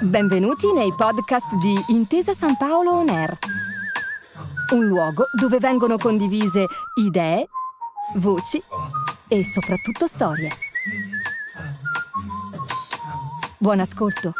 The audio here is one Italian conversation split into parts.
Benvenuti nei podcast di Intesa San Paolo On Air, un luogo dove vengono condivise idee, voci e soprattutto storie. Buon ascolto.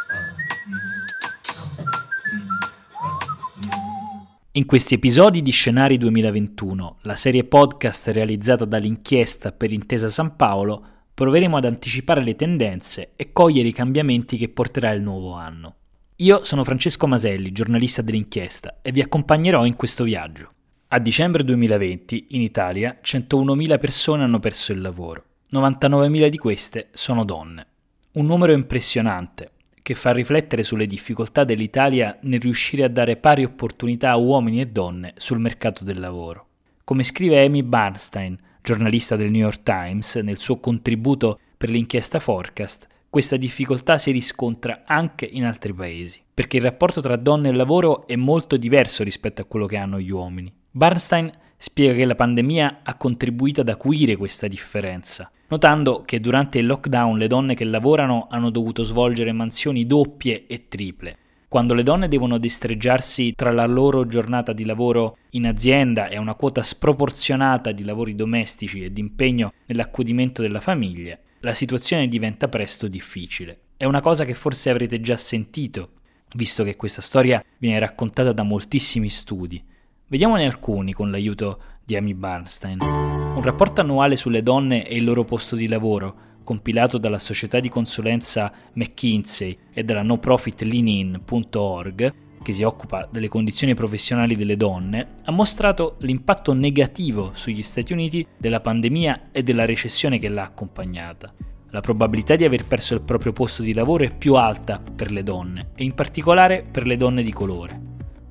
In questi episodi di Scenari 2021, la serie podcast realizzata dall'inchiesta per Intesa San Paolo, proveremo ad anticipare le tendenze e cogliere i cambiamenti che porterà il nuovo anno. Io sono Francesco Maselli, giornalista dell'inchiesta, e vi accompagnerò in questo viaggio. A dicembre 2020 in Italia 101.000 persone hanno perso il lavoro, 99.000 di queste sono donne. Un numero impressionante, che fa riflettere sulle difficoltà dell'Italia nel riuscire a dare pari opportunità a uomini e donne sul mercato del lavoro. Come scrive Amy Barnstein, giornalista del New York Times, nel suo contributo per l'inchiesta Forecast, questa difficoltà si riscontra anche in altri paesi, perché il rapporto tra donne e lavoro è molto diverso rispetto a quello che hanno gli uomini. Barnstein spiega che la pandemia ha contribuito ad acuire questa differenza notando che durante il lockdown le donne che lavorano hanno dovuto svolgere mansioni doppie e triple. Quando le donne devono destreggiarsi tra la loro giornata di lavoro in azienda e una quota sproporzionata di lavori domestici e di impegno nell'accudimento della famiglia, la situazione diventa presto difficile. È una cosa che forse avrete già sentito, visto che questa storia viene raccontata da moltissimi studi. Vediamone alcuni con l'aiuto di Amy Barnstein. Un rapporto annuale sulle donne e il loro posto di lavoro, compilato dalla società di consulenza McKinsey e dalla no profit leanin.org, che si occupa delle condizioni professionali delle donne, ha mostrato l'impatto negativo sugli Stati Uniti della pandemia e della recessione che l'ha accompagnata. La probabilità di aver perso il proprio posto di lavoro è più alta per le donne, e in particolare per le donne di colore.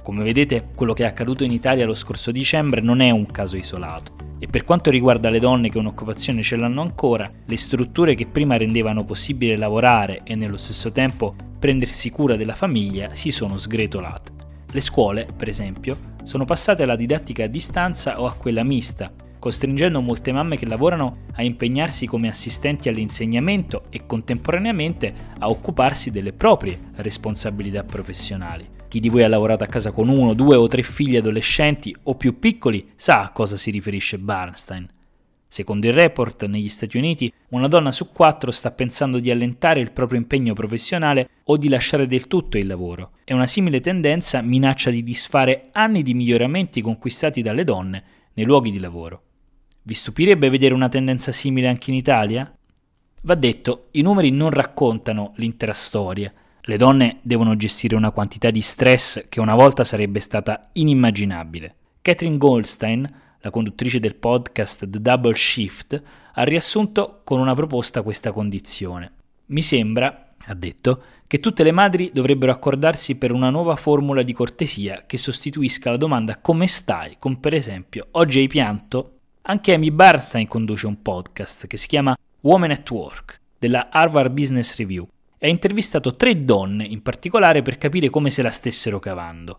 Come vedete, quello che è accaduto in Italia lo scorso dicembre non è un caso isolato. E per quanto riguarda le donne che un'occupazione ce l'hanno ancora, le strutture che prima rendevano possibile lavorare e nello stesso tempo prendersi cura della famiglia si sono sgretolate. Le scuole, per esempio, sono passate alla didattica a distanza o a quella mista, costringendo molte mamme che lavorano a impegnarsi come assistenti all'insegnamento e contemporaneamente a occuparsi delle proprie responsabilità professionali. Chi di voi ha lavorato a casa con uno, due o tre figli adolescenti o più piccoli sa a cosa si riferisce Barnstein. Secondo il report, negli Stati Uniti, una donna su quattro sta pensando di allentare il proprio impegno professionale o di lasciare del tutto il lavoro, e una simile tendenza minaccia di disfare anni di miglioramenti conquistati dalle donne nei luoghi di lavoro. Vi stupirebbe vedere una tendenza simile anche in Italia? Va detto, i numeri non raccontano l'intera storia, le donne devono gestire una quantità di stress che una volta sarebbe stata inimmaginabile. Catherine Goldstein, la conduttrice del podcast The Double Shift, ha riassunto con una proposta questa condizione. Mi sembra, ha detto, che tutte le madri dovrebbero accordarsi per una nuova formula di cortesia che sostituisca la domanda come stai con per esempio oggi hai pianto? Anche Amy Barstein conduce un podcast che si chiama Women at Work della Harvard Business Review e ha intervistato tre donne in particolare per capire come se la stessero cavando.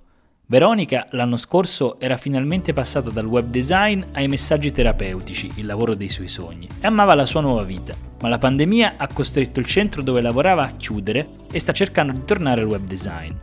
Veronica l'anno scorso era finalmente passata dal web design ai messaggi terapeutici, il lavoro dei suoi sogni, e amava la sua nuova vita, ma la pandemia ha costretto il centro dove lavorava a chiudere e sta cercando di tornare al web design.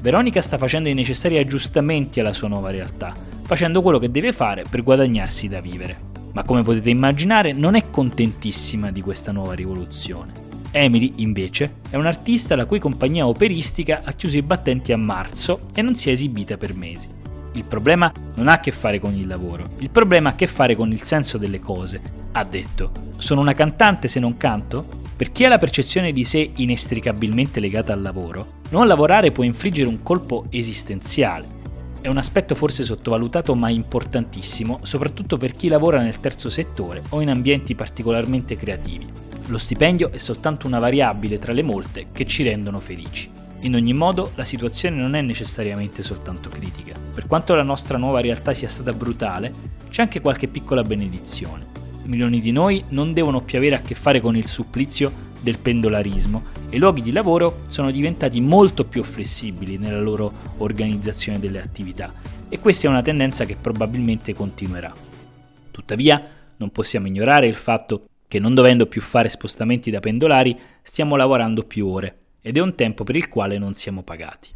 Veronica sta facendo i necessari aggiustamenti alla sua nuova realtà, facendo quello che deve fare per guadagnarsi da vivere. Ma come potete immaginare non è contentissima di questa nuova rivoluzione. Emily, invece, è un'artista la cui compagnia operistica ha chiuso i battenti a marzo e non si è esibita per mesi. Il problema non ha a che fare con il lavoro, il problema ha a che fare con il senso delle cose. Ha detto, sono una cantante se non canto? Per chi ha la percezione di sé inestricabilmente legata al lavoro, non lavorare può infliggere un colpo esistenziale. È un aspetto forse sottovalutato ma importantissimo, soprattutto per chi lavora nel terzo settore o in ambienti particolarmente creativi. Lo stipendio è soltanto una variabile tra le molte che ci rendono felici. In ogni modo, la situazione non è necessariamente soltanto critica. Per quanto la nostra nuova realtà sia stata brutale, c'è anche qualche piccola benedizione. Milioni di noi non devono più avere a che fare con il supplizio del pendolarismo e i luoghi di lavoro sono diventati molto più flessibili nella loro organizzazione delle attività e questa è una tendenza che probabilmente continuerà. Tuttavia, non possiamo ignorare il fatto che non dovendo più fare spostamenti da pendolari stiamo lavorando più ore ed è un tempo per il quale non siamo pagati.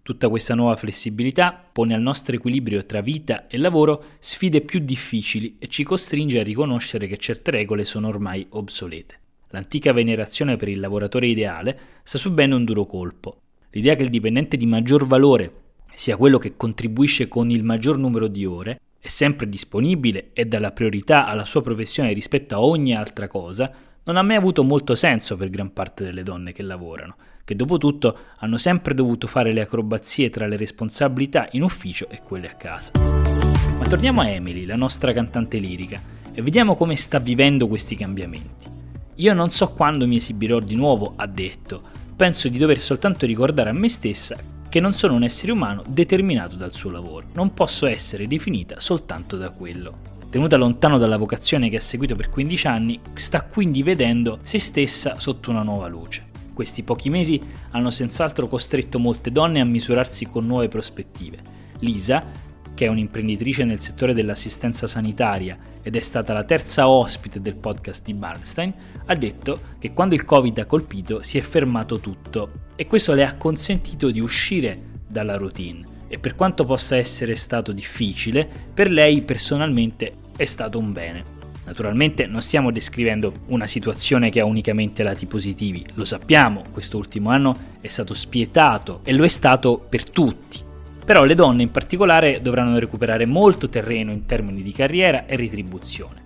Tutta questa nuova flessibilità pone al nostro equilibrio tra vita e lavoro sfide più difficili e ci costringe a riconoscere che certe regole sono ormai obsolete. L'antica venerazione per il lavoratore ideale sta subendo un duro colpo. L'idea che il dipendente di maggior valore sia quello che contribuisce con il maggior numero di ore, è sempre disponibile e dà la priorità alla sua professione rispetto a ogni altra cosa, non ha mai avuto molto senso per gran parte delle donne che lavorano, che dopo tutto hanno sempre dovuto fare le acrobazie tra le responsabilità in ufficio e quelle a casa. Ma torniamo a Emily, la nostra cantante lirica, e vediamo come sta vivendo questi cambiamenti. Io non so quando mi esibirò di nuovo, ha detto, penso di dover soltanto ricordare a me stessa che non sono un essere umano determinato dal suo lavoro, non posso essere definita soltanto da quello. Tenuta lontano dalla vocazione che ha seguito per 15 anni, sta quindi vedendo se stessa sotto una nuova luce. Questi pochi mesi hanno senz'altro costretto molte donne a misurarsi con nuove prospettive. Lisa, che è un'imprenditrice nel settore dell'assistenza sanitaria ed è stata la terza ospite del podcast di Bernstein, ha detto che quando il Covid ha colpito si è fermato tutto e questo le ha consentito di uscire dalla routine e per quanto possa essere stato difficile, per lei personalmente è stato un bene. Naturalmente non stiamo descrivendo una situazione che ha unicamente lati positivi, lo sappiamo, questo ultimo anno è stato spietato e lo è stato per tutti. Però le donne in particolare dovranno recuperare molto terreno in termini di carriera e retribuzione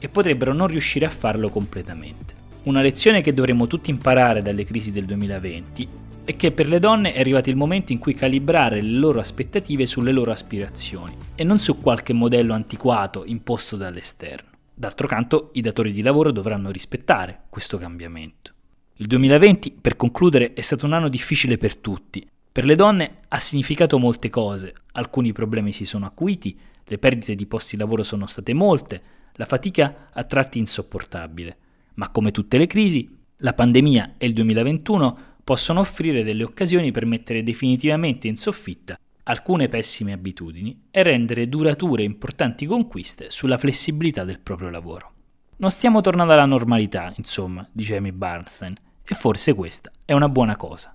e potrebbero non riuscire a farlo completamente. Una lezione che dovremmo tutti imparare dalle crisi del 2020 è che per le donne è arrivato il momento in cui calibrare le loro aspettative sulle loro aspirazioni e non su qualche modello antiquato imposto dall'esterno. D'altro canto, i datori di lavoro dovranno rispettare questo cambiamento. Il 2020, per concludere, è stato un anno difficile per tutti. Per le donne ha significato molte cose, alcuni problemi si sono acuiti, le perdite di posti di lavoro sono state molte, la fatica a tratti insopportabile. Ma come tutte le crisi, la pandemia e il 2021 possono offrire delle occasioni per mettere definitivamente in soffitta alcune pessime abitudini e rendere durature importanti conquiste sulla flessibilità del proprio lavoro. Non stiamo tornando alla normalità, insomma, dice Amy Barnstein, e forse questa è una buona cosa.